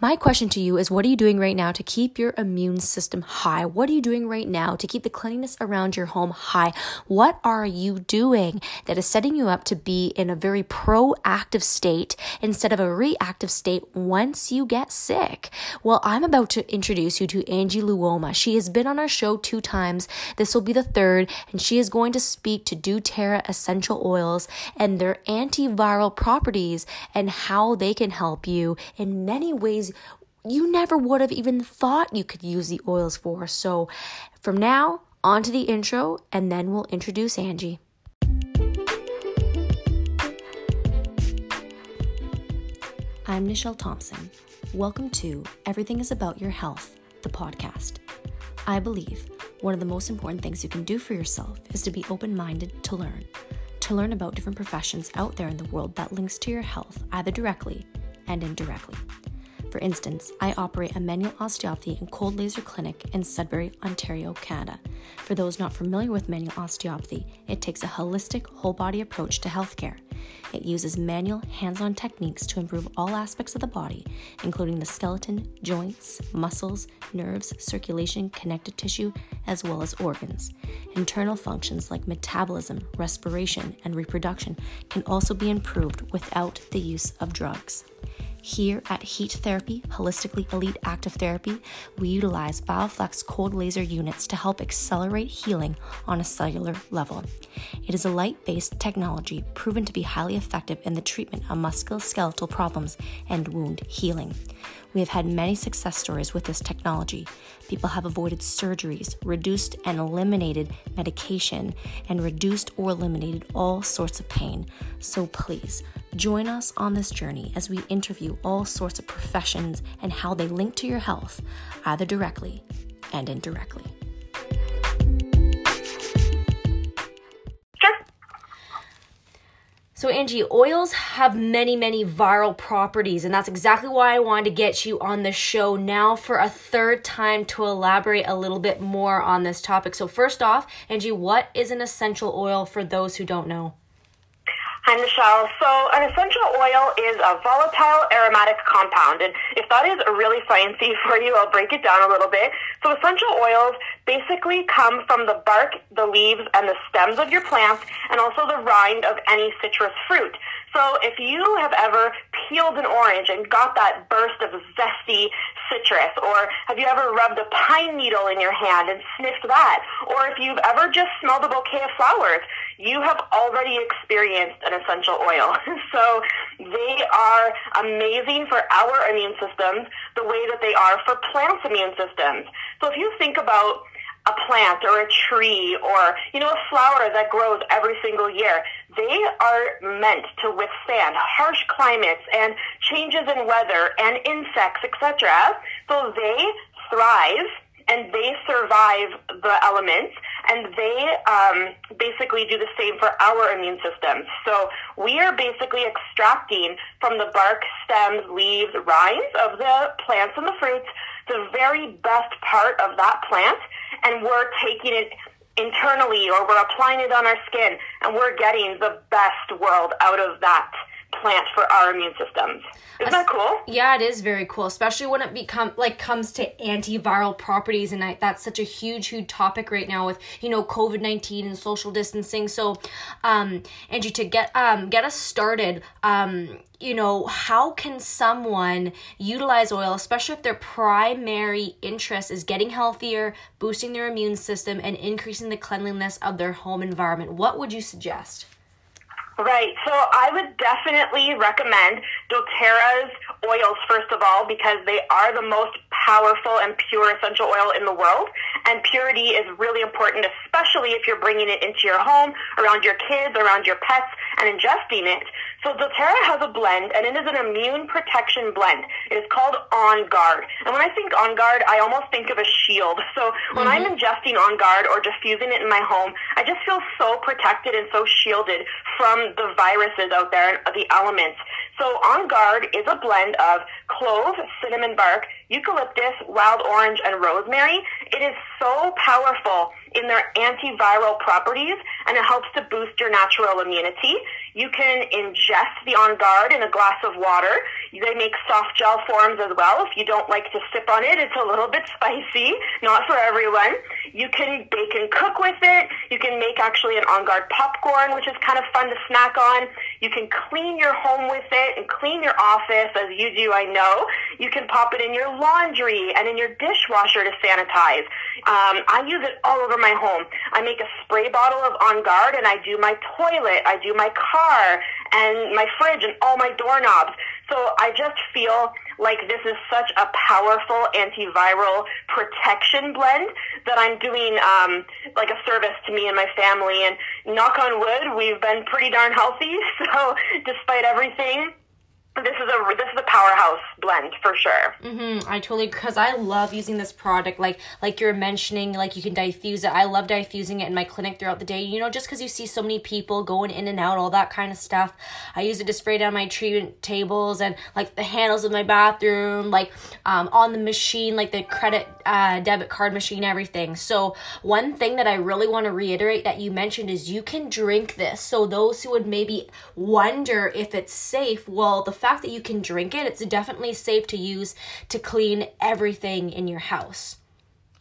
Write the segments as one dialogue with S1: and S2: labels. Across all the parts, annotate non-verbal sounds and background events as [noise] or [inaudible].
S1: My question to you is what are you doing right now to keep your immune system high? What are you doing right now to keep the cleanliness around your home high? What are you doing that is setting you up to be in a very proactive state instead of a reactive state once you get sick? Well, I'm about to introduce you to Angie Luoma. She has been on our show two times. This will be the third, and she is going to speak to doTERRA essential oils and their antiviral properties and how they can help you in many ways you never would have even thought you could use the oils for. So, from now, on to the intro, and then we'll introduce Angie. I'm Nichelle Thompson. Welcome to Everything is About Your Health, the podcast. I believe one of the most important things you can do for yourself is to be open minded to learn, to learn about different professions out there in the world that links to your health, either directly and indirectly. For instance, I operate a manual osteopathy and cold laser clinic in Sudbury, Ontario, Canada. For those not familiar with manual osteopathy, it takes a holistic, whole body approach to healthcare. It uses manual, hands on techniques to improve all aspects of the body, including the skeleton, joints, muscles, nerves, circulation, connective tissue, as well as organs. Internal functions like metabolism, respiration, and reproduction can also be improved without the use of drugs. Here at Heat Therapy, Holistically Elite Active Therapy, we utilize BioFlex cold laser units to help accelerate healing on a cellular level. It is a light based technology proven to be highly effective in the treatment of musculoskeletal problems and wound healing. We have had many success stories with this technology. People have avoided surgeries, reduced and eliminated medication, and reduced or eliminated all sorts of pain. So please, join us on this journey as we interview all sorts of professions and how they link to your health, either directly and indirectly. So, Angie, oils have many, many viral properties, and that's exactly why I wanted to get you on the show now for a third time to elaborate a little bit more on this topic. So, first off, Angie, what is an essential oil for those who don't know?
S2: Hi, Michelle. So, an essential oil is a volatile aromatic compound. And if that is really sciencey [laughs] for you, I'll break it down a little bit. So, essential oils basically come from the bark, the leaves, and the stems of your plants, and also the rind of any citrus fruit. So, if you have ever peeled an orange and got that burst of zesty citrus, or have you ever rubbed a pine needle in your hand and sniffed that, or if you've ever just smelled a bouquet of flowers, you have already experienced an essential oil. [laughs] so they are amazing for our immune systems the way that they are for plants' immune systems. So if you think about a plant or a tree or you know a flower that grows every single year they are meant to withstand harsh climates and changes in weather and insects etc so they thrive and they survive the elements and they um, basically do the same for our immune system. So we are basically extracting from the bark, stems, leaves, rinds of the plants and the fruits the very best part of that plant, and we're taking it internally or we're applying it on our skin, and we're getting the best world out of that plant for our immune systems. Isn't that cool?
S1: Yeah, it is very cool, especially when it become like comes to antiviral properties, and I, that's such a huge, huge topic right now with you know COVID nineteen and social distancing. So, um, Angie, to get um get us started, um, you know, how can someone utilize oil, especially if their primary interest is getting healthier, boosting their immune system, and increasing the cleanliness of their home environment? What would you suggest?
S2: Right. So I would definitely recommend doTERRA's oils, first of all, because they are the most powerful and pure essential oil in the world. And purity is really important, especially if you're bringing it into your home, around your kids, around your pets, and ingesting it. So doTERRA has a blend, and it is an immune protection blend. It is called On Guard. And when I think On Guard, I almost think of a shield. So when mm-hmm. I'm ingesting On Guard or diffusing it in my home, I just feel so protected and so shielded from the viruses out there and the elements. So On Guard is a blend of clove, cinnamon bark, eucalyptus, wild orange, and rosemary. It is so powerful in their antiviral properties and it helps to boost your natural immunity. You can ingest the On Guard in a glass of water. They make soft gel forms as well. If you don't like to sip on it, it's a little bit spicy, not for everyone. You can bake and cook with it. You can make actually an On Guard popcorn, which is kind of fun to snack on. You can clean your home with it and clean your office as you do, I know. You can pop it in your laundry and in your dishwasher to sanitize. Um, I use it all over my home. I make a spray bottle of On Guard and I do my toilet, I do my car and my fridge and all my doorknobs. So I just feel like this is such a powerful antiviral protection blend that I'm doing um, like a service to me and my family. And knock on wood, we've been pretty darn healthy. [laughs] So despite everything, this is a this is a powerhouse blend for sure.
S1: Mm-hmm. I totally because I love using this product. Like like you're mentioning, like you can diffuse it. I love diffusing it in my clinic throughout the day. You know, just because you see so many people going in and out, all that kind of stuff. I use it to spray down my treatment tables and like the handles of my bathroom, like um, on the machine, like the credit uh, debit card machine, everything. So one thing that I really want to reiterate that you mentioned is you can drink this. So those who would maybe wonder if it's safe, well, the fact fact that you can drink it, it's definitely safe to use to clean everything in your house.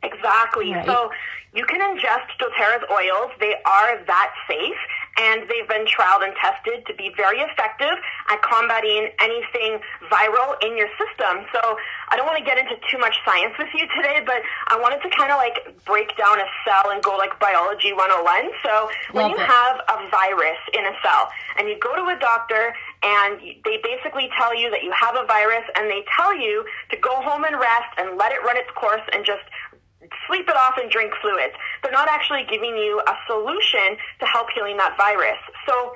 S2: Exactly. Right. So you can ingest doTERRA's oils. They are that safe and they've been trialed and tested to be very effective at combating anything viral in your system. So I don't want to get into too much science with you today, but I wanted to kind of like break down a cell and go like biology 101. So when you it. have a virus in a cell and you go to a doctor and they basically tell you that you have a virus and they tell you to go home and rest and let it run its course and just sleep it off and drink fluids. They're not actually giving you a solution to help healing that virus. So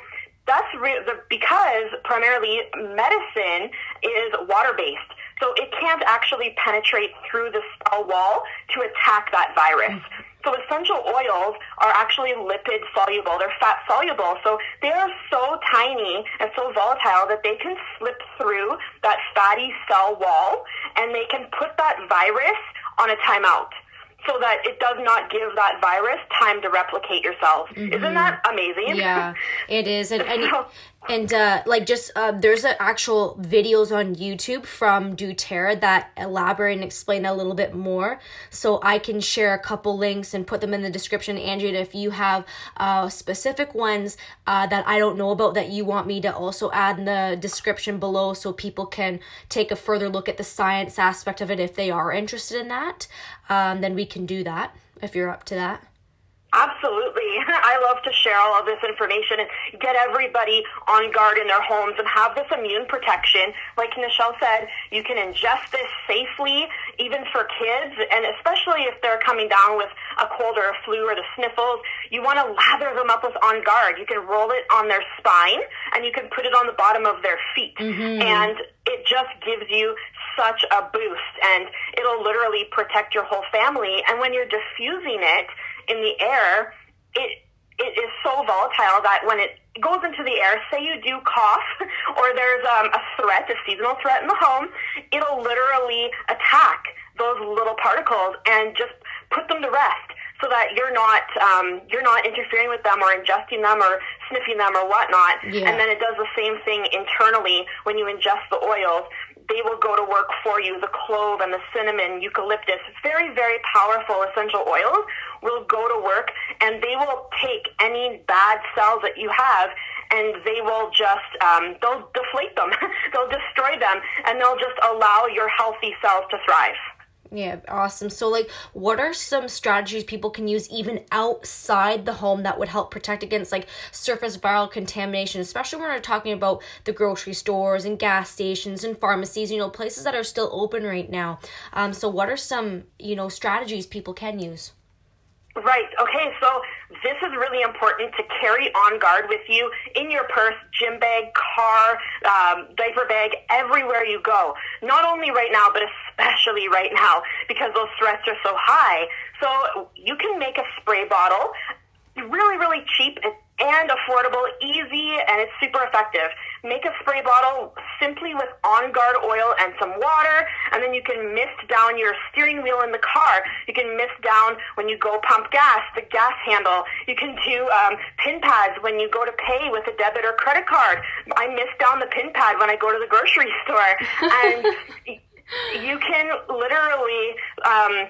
S2: that's re- the, because primarily medicine is water based. So it can't actually penetrate through the cell wall to attack that virus. So essential oils are actually lipid soluble. They're fat soluble. So they are so tiny and so volatile that they can slip through that fatty cell wall and they can put that virus on a timeout so that it does not give that virus time to replicate yourself. Mm-hmm. Isn't that amazing?
S1: Yeah, it is. And and, [laughs] and uh, like just uh, there's a actual videos on YouTube from doTERRA that elaborate and explain a little bit more. So I can share a couple links and put them in the description. Andrea, if you have uh, specific ones uh, that I don't know about that you want me to also add in the description below, so people can take a further look at the science aspect of it if they are interested in that, um, then we can do that if you're up to that.
S2: Absolutely. [laughs] I love to share all of this information and get everybody on guard in their homes and have this immune protection. Like Nichelle said, you can ingest this safely, even for kids, and especially if they're coming down with a cold or a flu or the sniffles, you want to lather them up with On Guard. You can roll it on their spine and you can put it on the bottom of their feet. Mm-hmm. And it just gives you such a boost and it'll literally protect your whole family. And when you're diffusing it, in the air, it it is so volatile that when it goes into the air, say you do cough [laughs] or there's um, a threat, a seasonal threat in the home, it'll literally attack those little particles and just put them to rest so that you're not um, you're not interfering with them or ingesting them or sniffing them or whatnot. Yeah. And then it does the same thing internally when you ingest the oils they will go to work for you. The clove and the cinnamon, eucalyptus, very, very powerful essential oils will go to work and they will take any bad cells that you have and they will just, um, they'll deflate them. [laughs] they'll destroy them and they'll just allow your healthy cells to thrive.
S1: Yeah, awesome. So, like, what are some strategies people can use even outside the home that would help protect against like surface viral contamination, especially when we're talking about the grocery stores and gas stations and pharmacies, you know, places that are still open right now. Um, so, what are some, you know, strategies people can use?
S2: Right. Okay. So this is really important to carry on guard with you in your purse, gym bag, car, um, diaper bag, everywhere you go. Not only right now, but especially right now because those threats are so high. So you can make a spray bottle really, really cheap and affordable, easy, and it's super effective. Make a spray bottle simply with On Guard oil and some water, and then you can mist down your steering wheel in the car. You can mist down when you go pump gas, the gas handle. You can do um, pin pads when you go to pay with a debit or credit card. I mist down the pin pad when I go to the grocery [laughs] store. And you can literally um,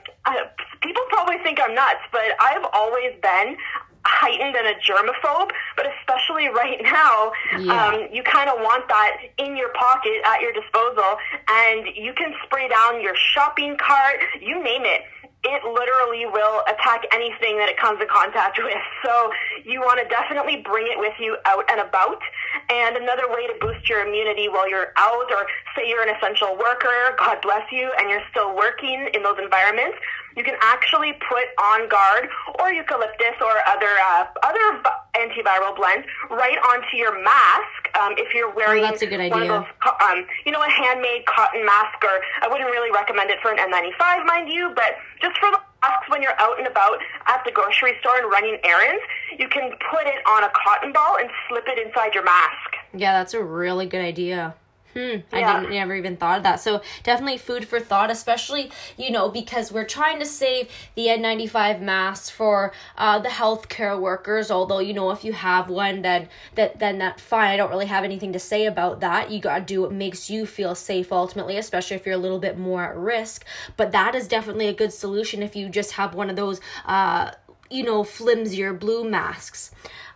S2: people probably think i'm nuts but i've always been heightened and a germaphobe, but especially right now, yeah. um, you kind of want that in your pocket at your disposal, and you can spray down your shopping cart, you name it it literally will attack anything that it comes in contact [laughs] with. So you want to definitely bring it with you out and about. And another way to boost your immunity while you're out, or say you're an essential worker, God bless you, and you're still working in those environments, you can actually put on guard or eucalyptus or other uh, other antiviral blends right onto your mask um, if you're wearing
S1: oh, that's a good idea. Those,
S2: um, you know, a handmade cotton mask, or I wouldn't really recommend it for an N95, mind you, but just for the masks when you're out and about at the grocery store and running errands, you can put it on a cotton ball and slip it inside your mask.
S1: Yeah, that's a really good idea. Hmm. I didn't never even thought of that. So definitely food for thought, especially you know because we're trying to save the N95 masks for uh, the healthcare workers. Although you know if you have one, then that then that fine. I don't really have anything to say about that. You gotta do what makes you feel safe ultimately, especially if you're a little bit more at risk. But that is definitely a good solution if you just have one of those uh, you know flimsier blue masks.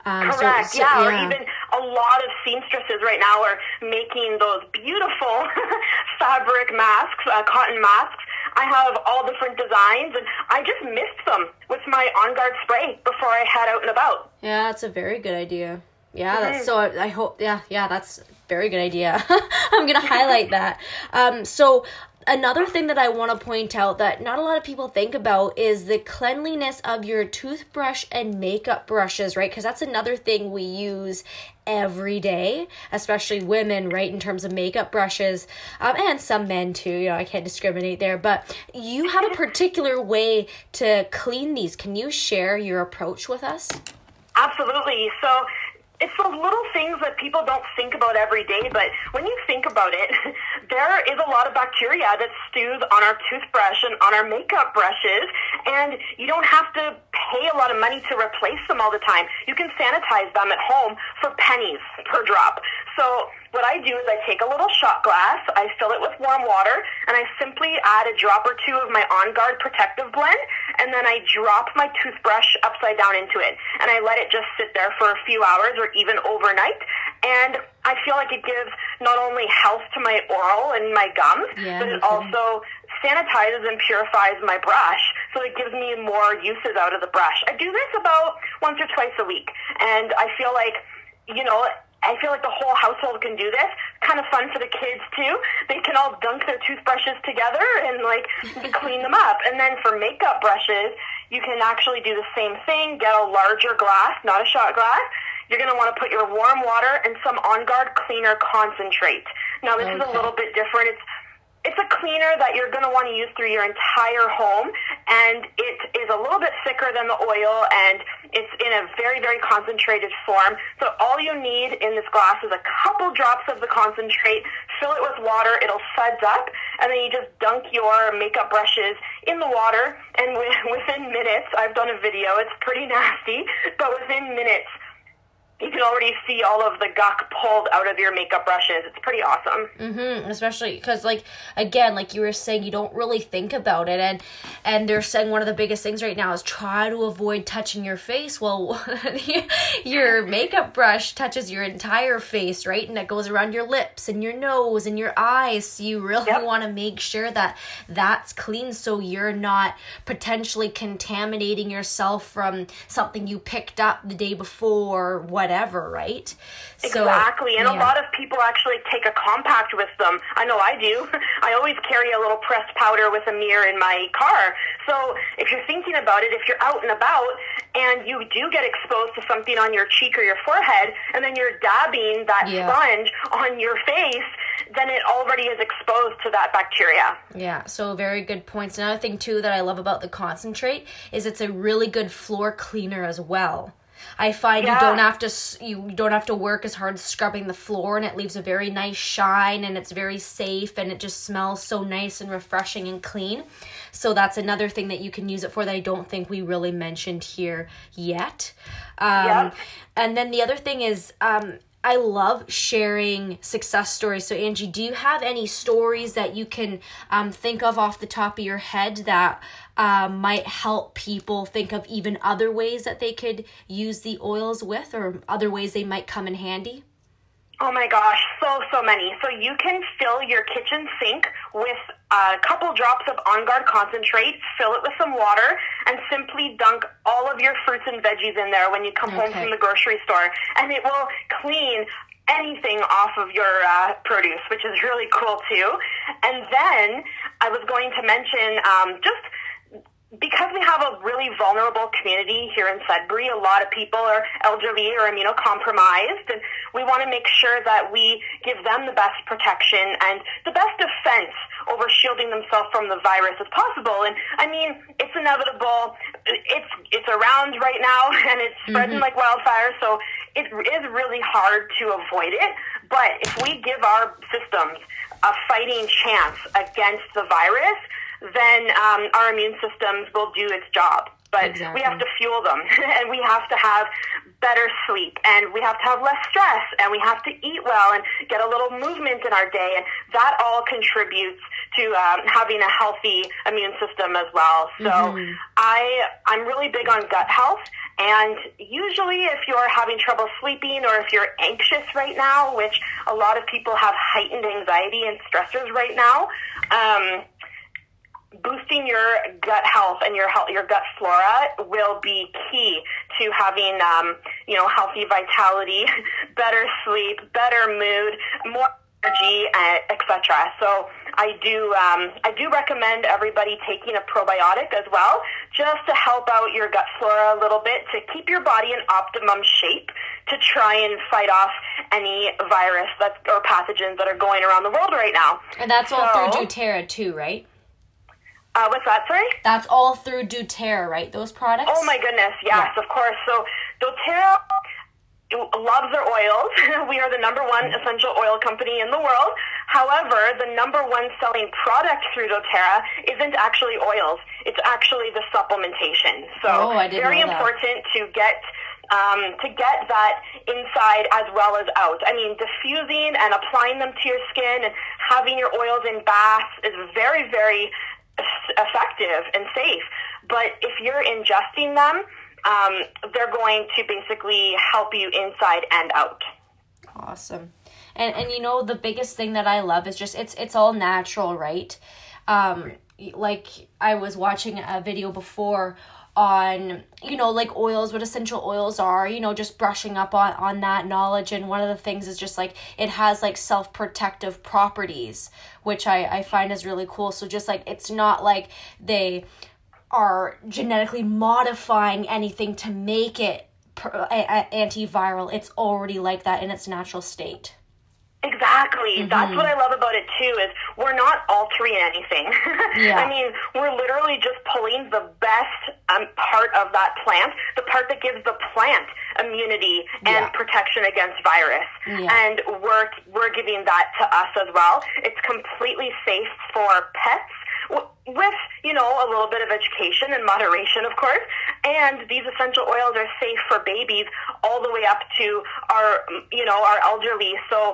S2: Um, Correct. So, so, yeah, yeah, or even a lot of seamstresses right now are making those beautiful [laughs] fabric masks, uh, cotton masks. I have all different designs, and I just mist them with my On Guard spray before I head out and about.
S1: Yeah, that's a very good idea. Yeah, that's mm-hmm. so. I, I hope. Yeah, yeah, that's very good idea. [laughs] I'm gonna highlight that. Um, so another thing that I want to point out that not a lot of people think about is the cleanliness of your toothbrush and makeup brushes, right? Because that's another thing we use every day, especially women, right? In terms of makeup brushes, um, and some men too. You know, I can't discriminate there, but you have a particular way to clean these. Can you share your approach with us?
S2: Absolutely. So it's those little things that people don't think about every day, but when you think about it, [laughs] there is a lot of bacteria that stews on our toothbrush and on our makeup brushes, and you don't have to pay a lot of money to replace them all the time. You can sanitize them at home for pennies per drop. So what I do is I take a little shot glass, I fill it with warm water, and I simply add a drop or two of my On Guard protective blend, and then I drop my toothbrush upside down into it. And I let it just sit there for a few hours or even overnight. And I feel like it gives not only health to my oral and my gums, yeah, but it also sanitizes and purifies my brush. So it gives me more uses out of the brush. I do this about once or twice a week. And I feel like, you know, I feel like the whole household can do this. Kind of fun for the kids too. They can all dunk their toothbrushes together and like clean them up. And then for makeup brushes, you can actually do the same thing. Get a larger glass, not a shot glass. You're going to want to put your warm water and some On Guard cleaner concentrate. Now this okay. is a little bit different. It's it's a cleaner that you're going to want to use through your entire home, and it is a little bit thicker than the oil, and it's in a very, very concentrated form. So all you need in this glass is a couple drops of the concentrate, fill it with water, it'll suds up, and then you just dunk your makeup brushes in the water, and [laughs] within minutes, I've done a video, it's pretty nasty, but within minutes, you can already see all of the gunk pulled out of your makeup brushes. It's pretty awesome.
S1: Mm-hmm. Especially because, like, again, like you were saying, you don't really think about it, and and they're saying one of the biggest things right now is try to avoid touching your face. Well, [laughs] your makeup brush touches your entire face, right, and it goes around your lips and your nose and your eyes. So you really yep. want to make sure that that's clean, so you're not potentially contaminating yourself from something you picked up the day before. What whatever, right?
S2: Exactly. So, and yeah. a lot of people actually take a compact with them. I know I do. [laughs] I always carry a little pressed powder with a mirror in my car. So if you're thinking about it, if you're out and about and you do get exposed to something on your cheek or your forehead, and then you're dabbing that yeah. sponge on your face, then it already is exposed to that bacteria.
S1: Yeah, so very good points. Another thing too that I love about the concentrate is it's a really good floor cleaner as well. I find yeah. you don't have to you don't have to work as hard scrubbing the floor and it leaves a very nice shine and it's very safe and it just smells so nice and refreshing and clean. So that's another thing that you can use it for that I don't think we really mentioned here yet. Um, yeah. And then the other thing is um, I love sharing success stories. So, Angie, do you have any stories that you can um, think of off the top of your head that um, might help people think of even other ways that they could use the oils with or other ways they might come in handy?
S2: Oh my gosh, so, so many. So you can fill your kitchen sink with a couple drops of On Guard concentrate, fill it with some water, and simply dunk all of your fruits and veggies in there when you come okay. home from the grocery store. And it will clean anything off of your uh, produce, which is really cool too. And then I was going to mention um, just because we have a really vulnerable community here in Sudbury, a lot of people are elderly or immunocompromised, and we want to make sure that we give them the best protection and the best defense over shielding themselves from the virus as possible. And I mean, it's inevitable. It's it's around right now, [laughs] and it's spreading mm-hmm. like wildfire. So it is really hard to avoid it. But if we give our systems a fighting chance against the virus, then um, our immune systems will do its job. But exactly. we have to fuel them, [laughs] and we have to have better sleep, and we have to have less stress, and we have to eat well and get a little movement in our day, and that all contributes to um, having a healthy immune system as well. So mm-hmm. I I'm really big on gut health. And usually, if you're having trouble sleeping or if you're anxious right now, which a lot of people have heightened anxiety and stressors right now, um, boosting your gut health and your health, your gut flora will be key to having, um, you know, healthy vitality, [laughs] better sleep, better mood, more energy, etc. So I do, um, I do recommend everybody taking a probiotic as well, just to help out your gut flora a little bit to keep your body in optimum shape to try and fight off any virus that or pathogens that are going around the world right now.
S1: And that's all so, through doTERRA too, right?
S2: Uh, what's that, sorry?
S1: That's all through doTERRA, right? Those products?
S2: Oh my goodness, yes, yeah. of course. So doTERRA loves their oils. [laughs] we are the number one essential oil company in the world. However, the number one selling product through doTERRA isn't actually oils. It's actually the supplementation. So oh, very important to get um, to get that inside as well as out. I mean, diffusing and applying them to your skin and having your oils in baths is very, very effective and safe. But if you're ingesting them, um, they're going to basically help you inside and out.
S1: Awesome. And and you know the biggest thing that I love is just it's it's all natural, right? Um like I was watching a video before on you know like oils what essential oils are you know just brushing up on on that knowledge. And one of the things is just like it has like self protective properties which i i find is really cool. So just like it's not like they are genetically modifying anything to make it antiviral. It's already like that in its natural state
S2: Exactly. Mm-hmm. That's what I love about it too is we're not altering anything. [laughs] Yeah. I mean, we're literally just pulling the best um, part of that plant, the part that gives the plant immunity and yeah. protection against virus. Yeah. And we're we're giving that to us as well. It's completely safe for pets with you know a little bit of education and moderation of course and these essential oils are safe for babies all the way up to our you know our elderly so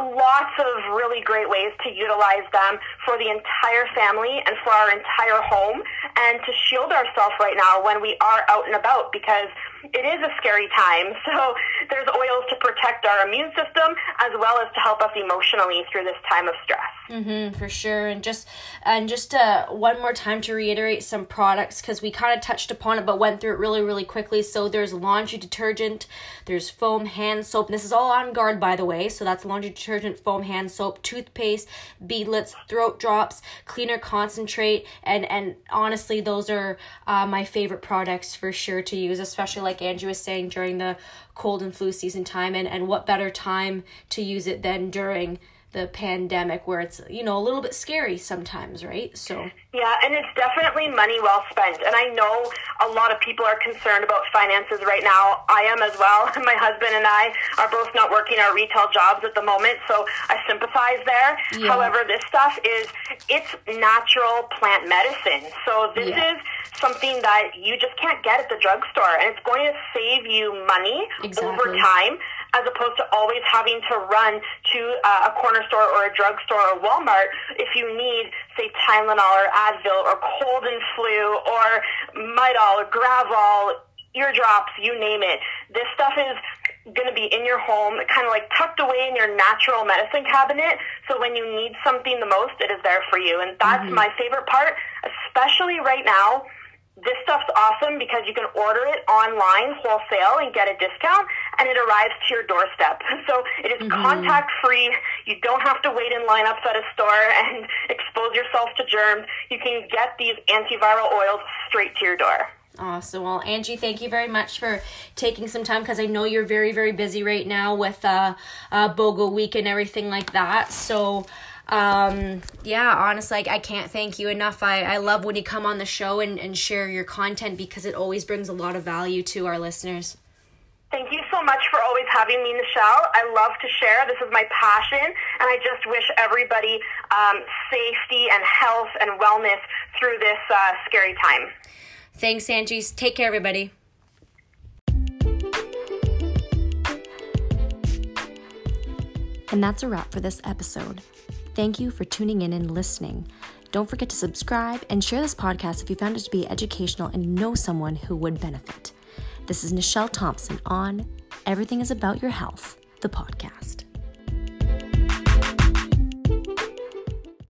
S2: lots of really great ways to utilize them for the entire family and for our entire home and to shield ourselves right now when we are out and about because it is a scary time. [laughs] So there's oils to protect our immune system as well as to help us emotionally through this time of stress.
S1: Mm-hmm, for sure. And just and just uh, one more time to reiterate some products because we kind of touched upon it but went through it really really quickly. So there's laundry detergent, there's foam hand soap. This is all on guard by the way. So that's laundry detergent, foam hand soap, toothpaste, beadlets, throat drops, cleaner concentrate, and and honestly those are uh, my favorite products for sure to use, especially like Andrew was saying during the cold and flu season time and, and what better time to use it than during the pandemic where it's you know a little bit scary sometimes right? So
S2: yeah and it's definitely money well spent. And i know a lot of people are concerned about finances right now. I am as well. [laughs] My husband and i are both not working our retail jobs at the moment so i sympathize there. Yeah. however this stuff is it's natural plant medicine. So this yeah. is something that you just can't get at the drugstore and it's going to save you money exactly. over time as opposed to always having to run to uh, a corner store or a drugstore or Walmart if you need, say, Tylenol or Advil or cold and flu or Midol or Gravol, eardrops, you name it. This stuff is going to be in your home, kind of like tucked away in your natural medicine cabinet. So when you need something the most, it is there for you. And that's mm-hmm. my favorite part, especially right now this stuff's awesome because you can order it online wholesale and get a discount and it arrives to your doorstep. [laughs] So it is mm-hmm. contact free. You don't have to wait in lineups at a store and [laughs] expose yourself to germs. You can get these antiviral oils straight to your door.
S1: Awesome. Well, Angie, thank you very much for taking some time because I know you're very, very busy right now with uh, uh, BOGO week and everything like that. So, um yeah honestly I, I can't thank you enough i i love when you come on the show and, and share your content because it always brings a lot of value to our listeners
S2: Thank you so much for always having me, Michelle. I love to share. This is my passion, and I just wish everybody um, safety and health and wellness through this uh, scary time.
S1: Thanks, Angie. Take care, everybody. And that's a wrap for this episode. Thank you for tuning in and listening. Don't forget to subscribe and share this podcast if you found it to be educational and know someone who would benefit. This is Nichelle Thompson on Everything is About Your Health, the podcast.